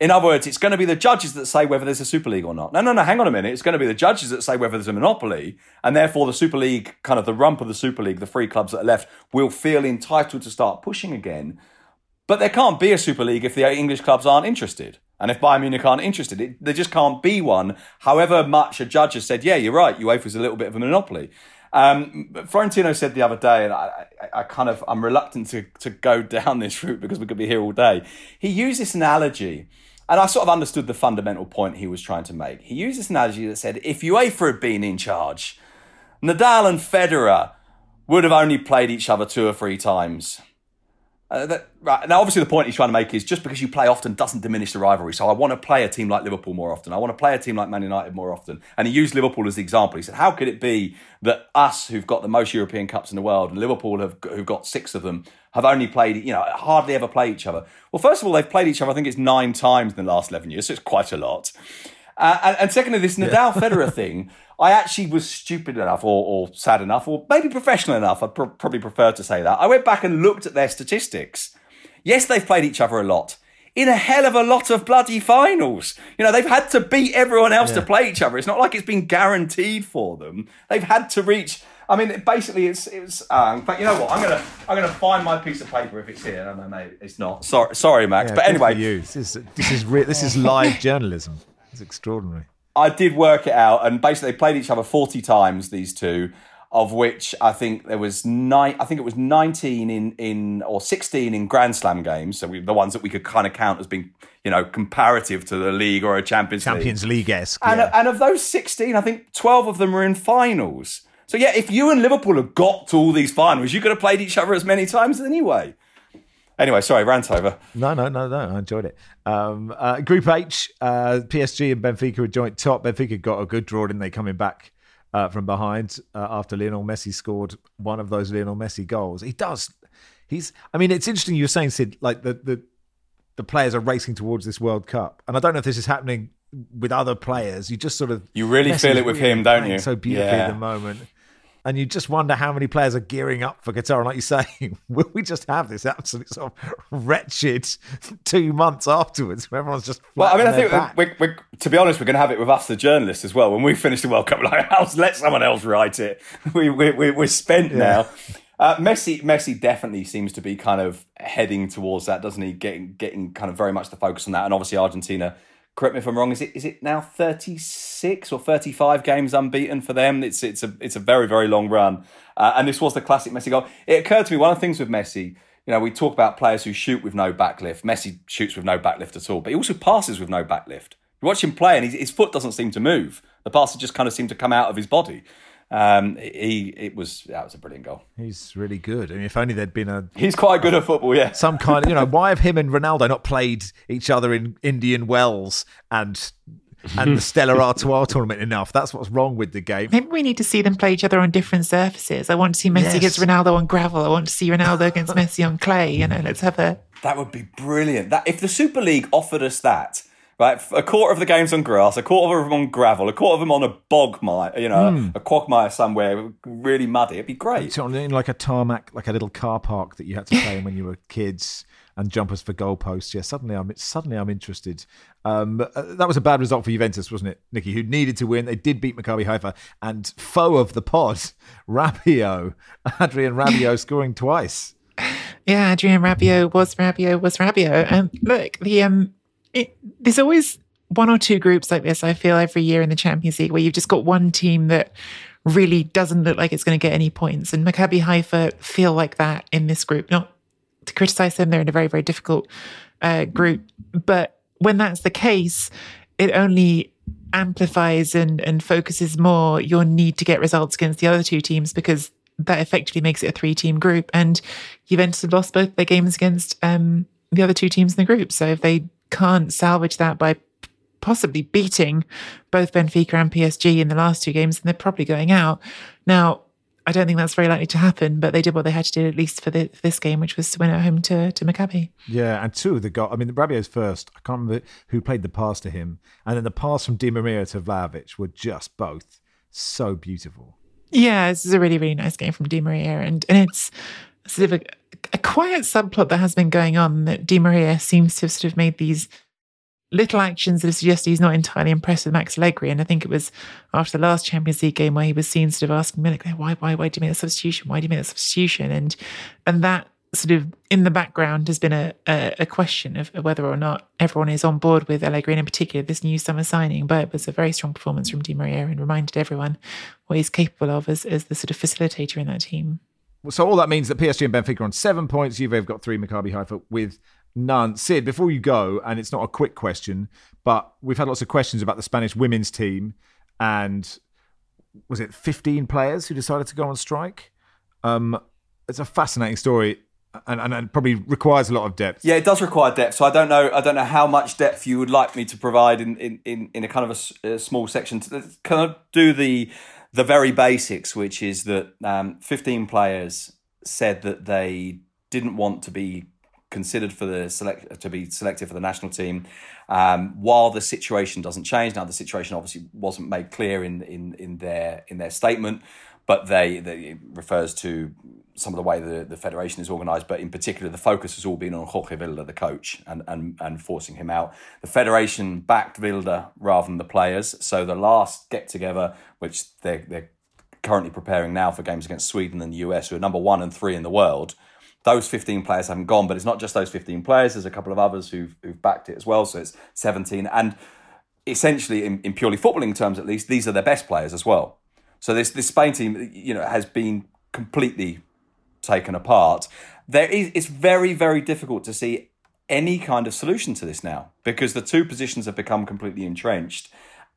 In other words, it's going to be the judges that say whether there's a Super League or not. No, no, no, hang on a minute. It's going to be the judges that say whether there's a monopoly, and therefore the Super League, kind of the rump of the Super League, the three clubs that are left, will feel entitled to start pushing again. But there can't be a Super League if the English clubs aren't interested. And if Bayern Munich aren't interested, it, there just can't be one. However much a judge has said, yeah, you're right, UEFA's a little bit of a monopoly. Um, Florentino said the other day, and I, I, I kind of, I'm reluctant to, to go down this route because we could be here all day. He used this analogy, and I sort of understood the fundamental point he was trying to make. He used this analogy that said, if UEFA had been in charge, Nadal and Federer would have only played each other two or three times. Uh, that, right. Now, obviously, the point he's trying to make is just because you play often doesn't diminish the rivalry. So I want to play a team like Liverpool more often. I want to play a team like Man United more often. And he used Liverpool as the example. He said, how could it be that us, who've got the most European Cups in the world, and Liverpool, have, who've got six of them, have only played, you know, hardly ever play each other? Well, first of all, they've played each other, I think it's nine times in the last 11 years. So it's quite a lot. Uh, and, and secondly, this Nadal Federer thing, I actually was stupid enough, or, or sad enough, or maybe professional enough. I'd pr- probably prefer to say that. I went back and looked at their statistics. Yes, they've played each other a lot. In a hell of a lot of bloody finals. You know, they've had to beat everyone else to play each other. It's not like it's been guaranteed for them. They've had to reach. I mean, basically, it's it's. Uh, in fact, you know what? I'm gonna I'm gonna find my piece of paper if it's here. No, no, no, it's not. Sorry, sorry, Max. Yeah, but anyway, you. this is this is re- this is live journalism. It's extraordinary. I did work it out, and basically they played each other forty times. These two, of which I think there was nine. I think it was nineteen in in or sixteen in Grand Slam games. So we, the ones that we could kind of count as being you know comparative to the league or a Champions, League. Champions League esque. And, Yeah. and of those 16, I think 12 of them were in finals. So, yeah, if you and Liverpool had got to all these finals, you could have played each other as many times anyway. Anyway, sorry, rant over. No, no, no, no. I enjoyed it. Um, uh, Group H, uh, PSG and Benfica are joint top. Benfica got a good draw, didn't they? Coming back uh, from behind uh, after Lionel Messi scored one of those Lionel Messi goals. He does. He's. I mean, it's interesting. You were saying, Sid, like the the the players are racing towards this World Cup, and I don't know if this is happening with other players. You just sort of You really Messi's feel it with really him, don't you? So beautifully Yeah. at the moment. And you just wonder how many players are gearing up for Qatar. And like you say, will we just have this absolute sort of wretched two months afterwards where everyone's just Well, I mean, I think we we to be honest, we're going to have it with us, the journalists, as well. When we finish the World Cup, like, let someone else write it. We, we, we, we're spent now. Uh, Messi, Messi definitely seems to be kind of heading towards that, doesn't he? Getting, getting kind of very much the focus on that, and obviously Argentina. Correct me if I'm wrong. Is it is it now 36 or 35 games unbeaten for them? It's it's a it's a very very long run, uh, and this was the classic Messi goal. It occurred to me one of the things with Messi. You know, we talk about players who shoot with no backlift. Messi shoots with no backlift at all, but he also passes with no backlift. You watch him play, and his, his foot doesn't seem to move. The passes just kind of seem to come out of his body. Um, he it was that was a brilliant goal. He's really good. I mean, if only there'd been a He's quite good at football. Yeah. some kind of you know why have him and Ronaldo not played each other in Indian Wells and and the Stella Artois tournament enough? That's what's wrong with the game. Maybe we need to see them play each other on different surfaces. I want to see Messi Yes. against Ronaldo on gravel. I want to see Ronaldo against Messi on clay. You know, let's have a That would be brilliant. That if the Super League offered us that, right, a quarter of the games on grass, a quarter of them on gravel, a quarter of them on a bog mire, you know, a quagmire somewhere, really muddy, it'd be great. It's on in like a tarmac, like a little car park that you had to play in when you were kids, and jumpers for goalposts. Yeah, suddenly I'm suddenly I'm interested. Um, uh, that was a bad result for Juventus, wasn't it, Nicky? Who needed to win? They did beat Maccabi Haifa, and foe of the pod, Rabiot, Adrien Rabiot scoring twice. yeah. Adrien Rabiot was Rabiot was Rabiot. And look, the um, it, there's always one or two groups like this. I feel every year in the Champions League where you've just got one team that really doesn't look like it's going to get any points, and Maccabi Haifa feel like that in this group. Not to criticize them, they're in a very very difficult uh, group, but when that's the case, it only amplifies and, and focuses more your need to get results against the other two teams because that effectively makes it a three team group. And Juventus have lost both their games against um, the other two teams in the group. So if they can't salvage that by possibly beating both Benfica and PSG in the last two games, then they're probably going out. Now, I don't think that's very likely to happen, but they did what they had to do at least for, the, for this game, which was to win at home to, to Maccabi. Yeah, and two of the goal. I mean, the Rabiot's first. I can't remember who played the pass to him, and then the pass from Di Maria to Vlahovic were just both so beautiful. Yeah, this is a really, really nice game from Di Maria, and and it's sort of a, a quiet subplot that has been going on that Di Maria seems to have sort of made these little actions that suggest he's not entirely impressed with Max Allegri. And I think it was after the last Champions League game where he was seen sort of asking Milik, why, why, why do you make that substitution? Why do you make that substitution? And and that sort of in the background has been a, a, a question of whether or not everyone is on board with Allegri, and in particular this new summer signing. But it was a very strong performance from Di Maria and reminded everyone what he's capable of as, as the sort of facilitator in that team. So all that means that PSG and Benfica are on seven points. Juve have got three. Maccabi Haifa with none. Sid, before you go, and it's not a quick question, but we've had lots of questions about the Spanish women's team, and was it 15 players who decided to go on strike? Um, it's a fascinating story, and, and, and probably requires a lot of depth. Yeah, it does require depth. So I don't know. I don't know how much depth you would like me to provide in in, in, in a kind of a small section. Kind of do the the very basics, which is that um, 15 players said that they didn't want to be considered for the select to be selected for the national team um, while the situation doesn't change. Now the situation obviously wasn't made clear in in in their in their statement, but they, they it refers to some of the way the, the federation is organised, but in particular the focus has all been on Jorge Vilda, the coach, and, and and forcing him out. The federation backed Vilda rather than the players. So the last get together, which they're they're currently preparing now for games against Sweden and the US, who are number one and three in the world. Those 15 players haven't gone, but it's not just those 15 players. There's a couple of others who've, who've backed it as well. So it's 17. And essentially, in, in purely footballing terms at least, these are their best players as well. So this, this Spain team, you know, has been completely taken apart. There is, it's very, very difficult to see any kind of solution to this now because the two positions have become completely entrenched.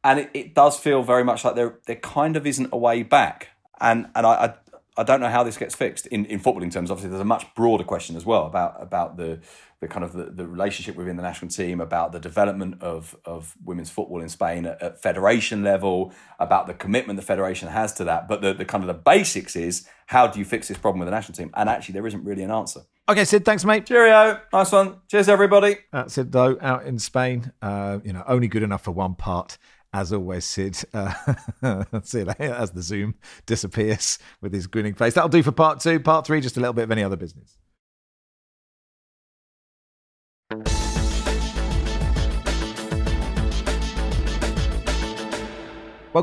And it, it does feel very much like there, there kind of isn't a way back. And, and I, I I don't know how this gets fixed in, in footballing terms. Obviously, there's a much broader question as well about about the the kind of the, the relationship within the national team, about the development of of women's football in Spain at, at federation level, about the commitment the federation has to that. But the, the kind of the basics is how do you fix this problem with the national team? And actually, there isn't really an answer. Okay, Sid, thanks, mate. Cheerio, nice one. Cheers, everybody. That's it, though, out in Spain. Uh, you know, only good enough for one part. As always, Sid, uh, let's see you later as the Zoom disappears with his grinning face. That'll do for part two. Part three, just a little bit of any other business. Welcome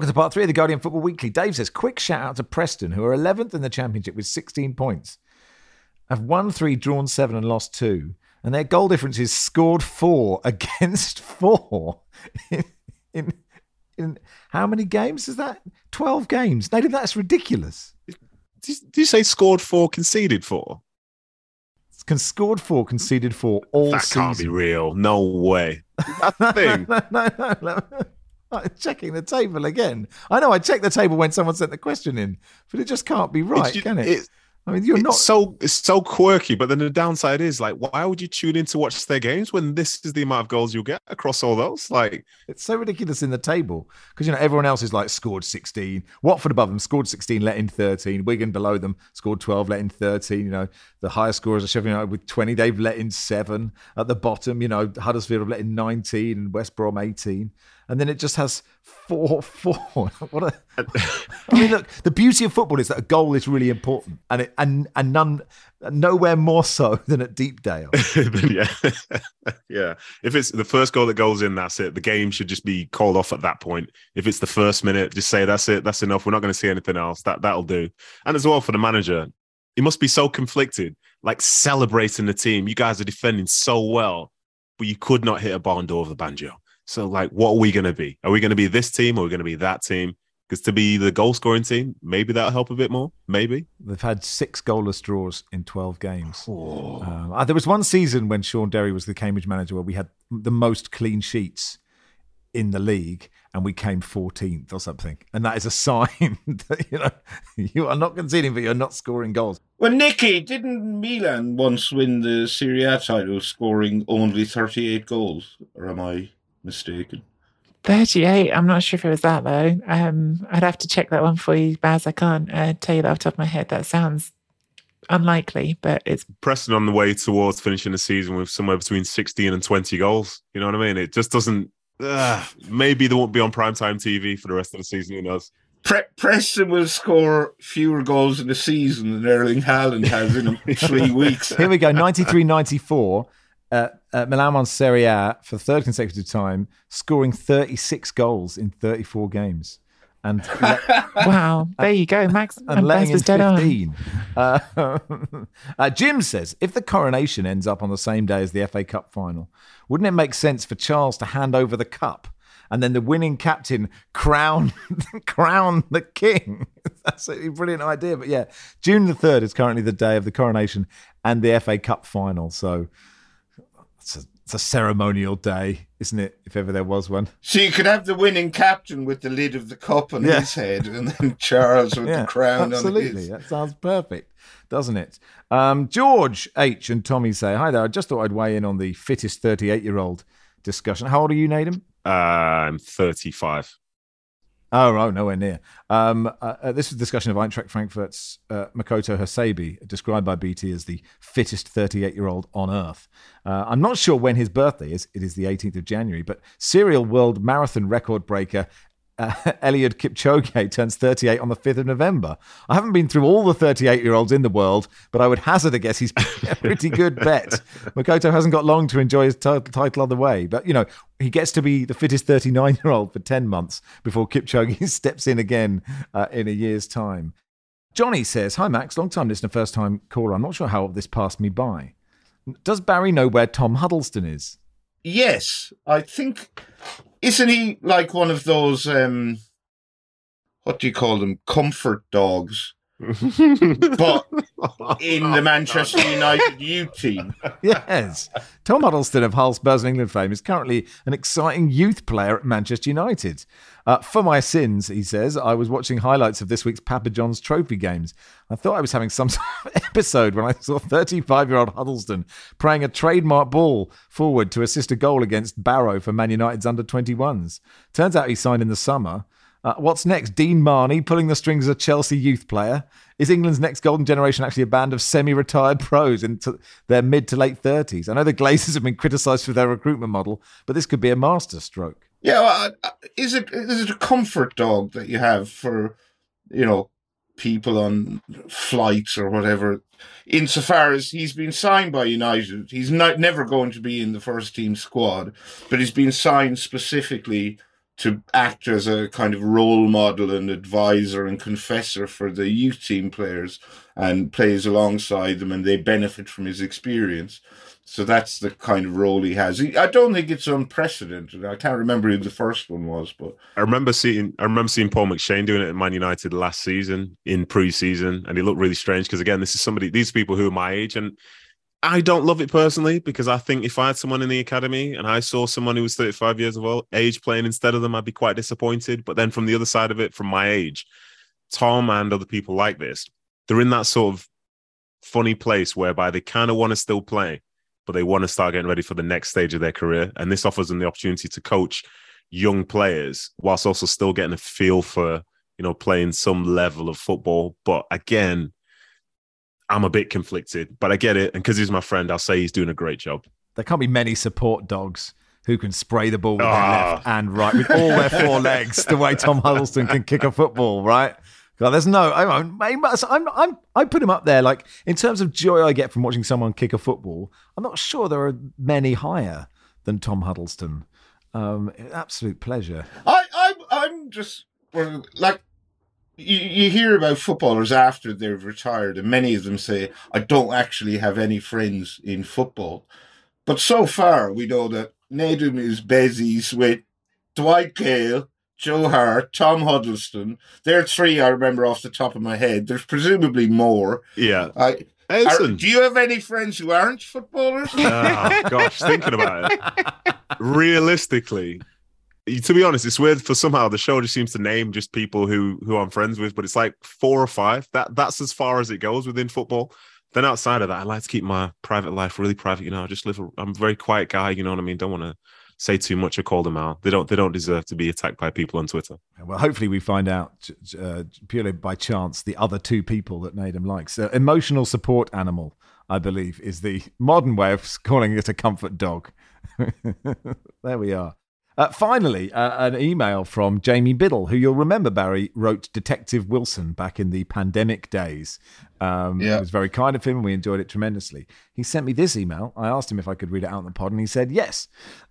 to part three of the Guardian Football Weekly. Dave says, quick shout out to Preston, who are 11th in the Championship with 16 points. Have won three, drawn seven, and lost two. And their goal difference is scored four against four. In, in, in how many games is that? 12 games. No, that's ridiculous. Did you say scored four, conceded four? Can scored four, conceded four all that season. can't be real. No way. That thing. no, no, no, no. I'm checking the table again. I know I checked the table when someone sent the question in, but it just can't be right, It's ju- can it? I mean, you're it's not. so it's so quirky, but then the downside is like, why would you tune in to watch their games when this is the amount of goals you'll get across all those? Like, It's so ridiculous in the table because you know everyone else is like scored 16. Watford above them scored 16, let in 13. Wigan below them scored 12, let in 13. You know the highest scorers are Sheffield United with 20. They've let in seven. At the bottom, you know Huddersfield have let in 19 and West Brom 18. And then it just has four four. what a! I mean, look. The beauty of football is that a goal is really important, and it and and none nowhere more so than at Deepdale. yeah, yeah. If it's the first goal that goes in, that's it. The game should just be called off at that point. If it's the first minute, just say that's it. That's enough. We're not going to see anything else. That that'll do. And as well for the manager, he must be so conflicted, like celebrating the team. You guys are defending so well, but you could not hit a barn door of the banjo. So, like, what are we going to be? Are we going to be this team or are we going to be that team? Because to be the goal scoring team, maybe that'll help a bit more. Maybe. They've had six goalless draws in 12 games. Um, uh, there was one season when Shaun Derry was the Cambridge manager where we had the most clean sheets in the league and we came 14th or something. And that is a sign that, you know, you are not conceding, but you're not scoring goals. Well, Nicky, didn't Milan once win the Serie A title scoring only 38 goals? Or am I mistaken? 38. I'm not sure if it was that though. Um, I'd have to check that one for you, Baz. I can't uh, tell you that off the top of my head. That sounds unlikely, but it's Preston on the way towards finishing the season with somewhere between 16 and 20 goals. You know what I mean? It just doesn't. Uh, maybe they won't be on primetime TV for the rest of the season. Who knows? Pre- Preston will score fewer goals in a season than Erling Haaland has in three weeks. Here we go 93 94. Uh, uh, Milan won Serie A for the third consecutive time, scoring 36 goals in 34 games. And le- wow. There you go, Max. and And letting Baz was in dead on. 15. Uh, uh, Jim says, if the coronation ends up on the same day as the FA Cup final, wouldn't it make sense for Charles to hand over the cup and then the winning captain crown crown the king? That's a brilliant idea. But yeah, June the 3rd is currently the day of the coronation and the FA Cup final. So it's a, ceremonial day, isn't it? If ever there was one. So you could have the winning captain with the lid of the cup on Yeah. his head, and then Charles with the crown absolutely. on his. That sounds perfect, doesn't it? Um, George H and Tommy say, "Hi there. I just thought I'd weigh in on the fittest 38 year old discussion. How old are you, Nedum? Uh, I'm 35. Oh, oh, nowhere near. Um, uh, uh, this is a discussion of Eintracht Frankfurt's uh, Makoto Hasebe, described by BT as the fittest 38 year old on earth. Uh, I'm not sure when his birthday is. It is the 18th of January, but serial world marathon record breaker uh, Eliud Kipchoge turns 38 on the 5th of November. I haven't been through all the 38 year olds in the world, but I would hazard a guess he's a pretty good bet. Makoto hasn't got long to enjoy his title, title on the way, but you know, he gets to be the fittest 39 year old for 10 months before Kipchoge steps in again uh, in a year's time. Johnny says, Hi Max, long time listener, first time caller. I'm not sure how this passed me by. Does Barry know where Tom Huddlestone is? Yes, I think. Isn't he like one of those? um What do you call them? Comfort dogs, but in the Manchester United U team. Yes. Tom Huddlestone of Hull Spurs and England fame is currently an exciting youth player at Manchester United. Uh, for my sins, he says, I was watching highlights of this week's Papa John's trophy games. I thought I was having some sort of episode when I saw 35 year old Huddlestone praying a trademark ball forward to assist a goal against Barrow for Man United's under 21s. Turns out he signed in the summer. Uh, what's next? Dean Marney pulling the strings as a Chelsea youth player. Is England's next golden generation actually a band of semi-retired pros into their mid to late thirties? I know the Glazers have been criticised for their recruitment model, but this could be a masterstroke. Yeah, well, is it is it a comfort dog that you have for you know people on flights or whatever? Insofar as he's been signed by United, he's not never going to be in the first team squad, but he's been signed specifically to act as a kind of role model and advisor and confessor for the youth team players and plays alongside them and they benefit from his experience. So that's the kind of role he has. I don't think it's unprecedented. I can't remember who the first one was, but I remember seeing I remember seeing Paul McShane doing it at Man United last season in pre-season, and he looked really strange because again, this is somebody these people who are my age, and I don't love it personally because I think if I had someone in the academy and I saw someone who was 35 years of age playing instead of them, I'd be quite disappointed. But then from the other side of it, from my age, Tom and other people like this, they're in that sort of funny place whereby they kind of want to still play, but they want to start getting ready for the next stage of their career. And this offers them the opportunity to coach young players whilst also still getting a feel for, you know, playing some level of football. But again, I'm a bit conflicted, but I get it. And because he's my friend, I'll say he's doing a great job. There can't be many support dogs who can spray the ball with oh. their left and right with all their four legs the way Tom Huddlestone can kick a football, right? God, there's no. I'm, I'm, I'm, I put him up there. Like in terms of joy I get from watching someone kick a football, I'm not sure there are many higher than Tom Huddlestone. Um, absolute pleasure. I, I'm, I'm just like you, you hear about footballers after they've retired, and many of them say, I don't actually have any friends in football. But so far, we know that Nedum is Bezies with Dwight Gayle, Joe Hart, Tom Huddlestone. There are three I remember off the top of my head. There's presumably more. Yeah. I, are, do you have any friends who aren't footballers? oh, gosh, thinking about it. Realistically, to be honest, it's weird for somehow the show just seems to name just people who who I'm friends with, but it's like four or five. That that's as far as it goes within football. Then outside of that, I like to keep my private life really private. You know, I just live. A, I'm a very quiet guy. You know what I mean? Don't want to say too much or call them out. They don't. They don't deserve to be attacked by people on Twitter. Well, hopefully we find out uh, purely by chance the other two people that Nedum likes. Uh, emotional support animal, I believe, is the modern way of calling it a comfort dog. there we are. Uh, finally, uh, an email from Jamie Biddle, who you'll remember, Barry, wrote Detective Wilson back in the pandemic days. Um, yeah. It was very kind of him, and we enjoyed it tremendously. He sent me this email. I asked him if I could read it out in the pod, and he said yes.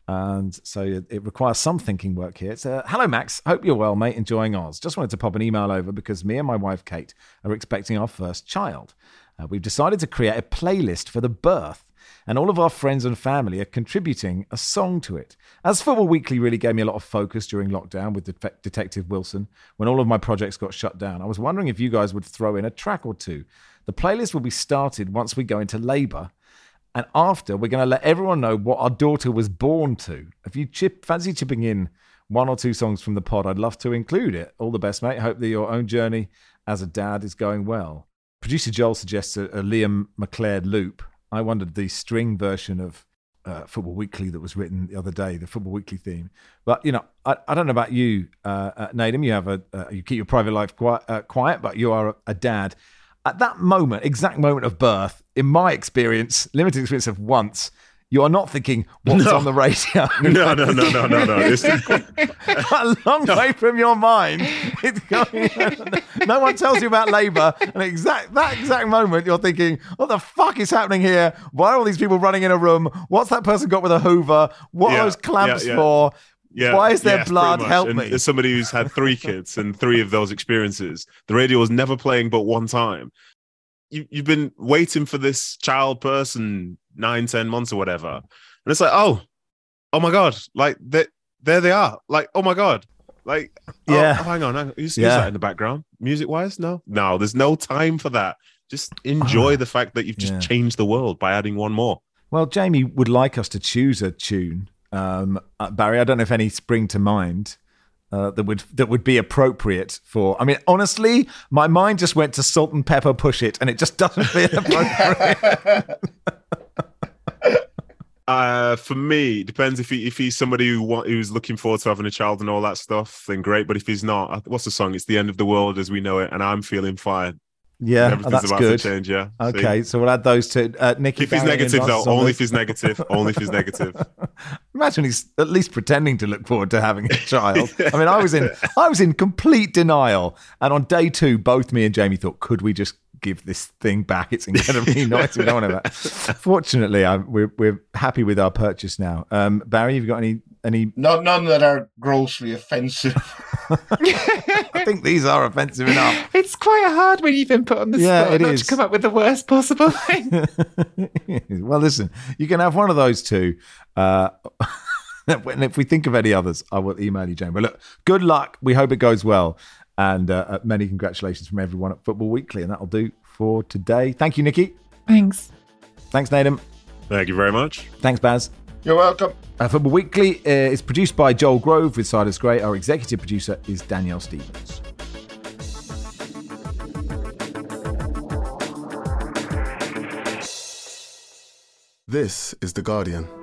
And so it, it requires some thinking work here. It's uh, Hello, Max. Hope you're well, mate. Enjoying Oz. Just wanted to pop an email over because me and my wife, Kate, are expecting our first child. Uh, we've decided to create a playlist for the birth and all of our friends and family are contributing a song to it. As Football Weekly really gave me a lot of focus during lockdown with De- Detective Wilson, when all of my projects got shut down, I was wondering if you guys would throw in a track or two. The playlist will be started once we go into labour. And after, we're going to let everyone know what our daughter was born to. If you chip, fancy chipping in one or two songs from the pod, I'd love to include it. All the best, mate. Hope that your own journey as a dad is going well. Producer Joel suggests a, a Liam McLeod loop. I wondered the string version of uh, Football Weekly that was written the other day, the Football Weekly theme. But you know, I, I don't know about you, uh, uh, Nedum. You have a uh, you keep your private life quiet, uh, quiet but you are a, a, dad. At that moment, exact moment of birth, in my experience, limited experience of once, you are not thinking what's no. on the radio. No, no, no, no, no, no. It's a long no. way from your mind. It's going, no one tells you about Labour, and exact that exact moment, you're thinking, "What the fuck is happening here? Why are all these people running in a room? What's that person got with a Hoover? What yeah, are those clamps yeah, yeah. for?" Yeah, Why is there yes, blood? Help and me. As somebody who's had three kids and three of those experiences, the radio was never playing but one time. You, you've been waiting for this child person nine, ten months or whatever. And it's like, oh, oh my God, like they, there they are. Like, oh my God. Like, oh, yeah. Oh, hang on, hang on. Who's, yeah. that in the background? Music wise? No, no, there's no time for that. Just enjoy the fact that you've just yeah. changed the world by adding one more. Well, Jamie would like us to choose a tune. Um, uh, Barry, I don't know if any spring to mind. Uh, that would that would be appropriate for. I mean, honestly, my mind just went to salt and pepper push it, and it just doesn't feel appropriate. Uh, for me, it depends if he if he's somebody who want, who's looking forward to having a child and all that stuff, then great. But if he's not, what's the song? It's the end of the world as we know it, and I'm feeling fine. Yeah, oh, that's good. change, yeah. Okay, See? so we'll add those two. uh, Nicky. If he's negative, though, only if he's negative. only if he's negative. Imagine he's at least pretending to look forward to having a child. I mean, I was in I was in complete denial, and on day two, both me and Jamie thought, could we just give this thing back. It's incredibly nice. We don't want to. That. Fortunately, I'm, we're we're happy with our purchase now. Um, Barry, have you got any any? Not none that are grossly offensive. I think these are offensive enough. It's quite hard when you've been put on the yeah, spot it not is. to come up with the worst possible thing. well, listen, you can have one of those two. Uh, and if we think of any others, I will email you, Jane. But look, good luck. We hope it goes well. And uh, uh, many congratulations from everyone at Football Weekly. And that'll do for today. Thank you, Nicky. Thanks. Thanks, Nathan. Thank you very much. Thanks, Baz. You're welcome. Uh, Football Weekly uh, is produced by Joel Grove with Cyrus Gray. Our executive producer is Danielle Stevens. This is The Guardian.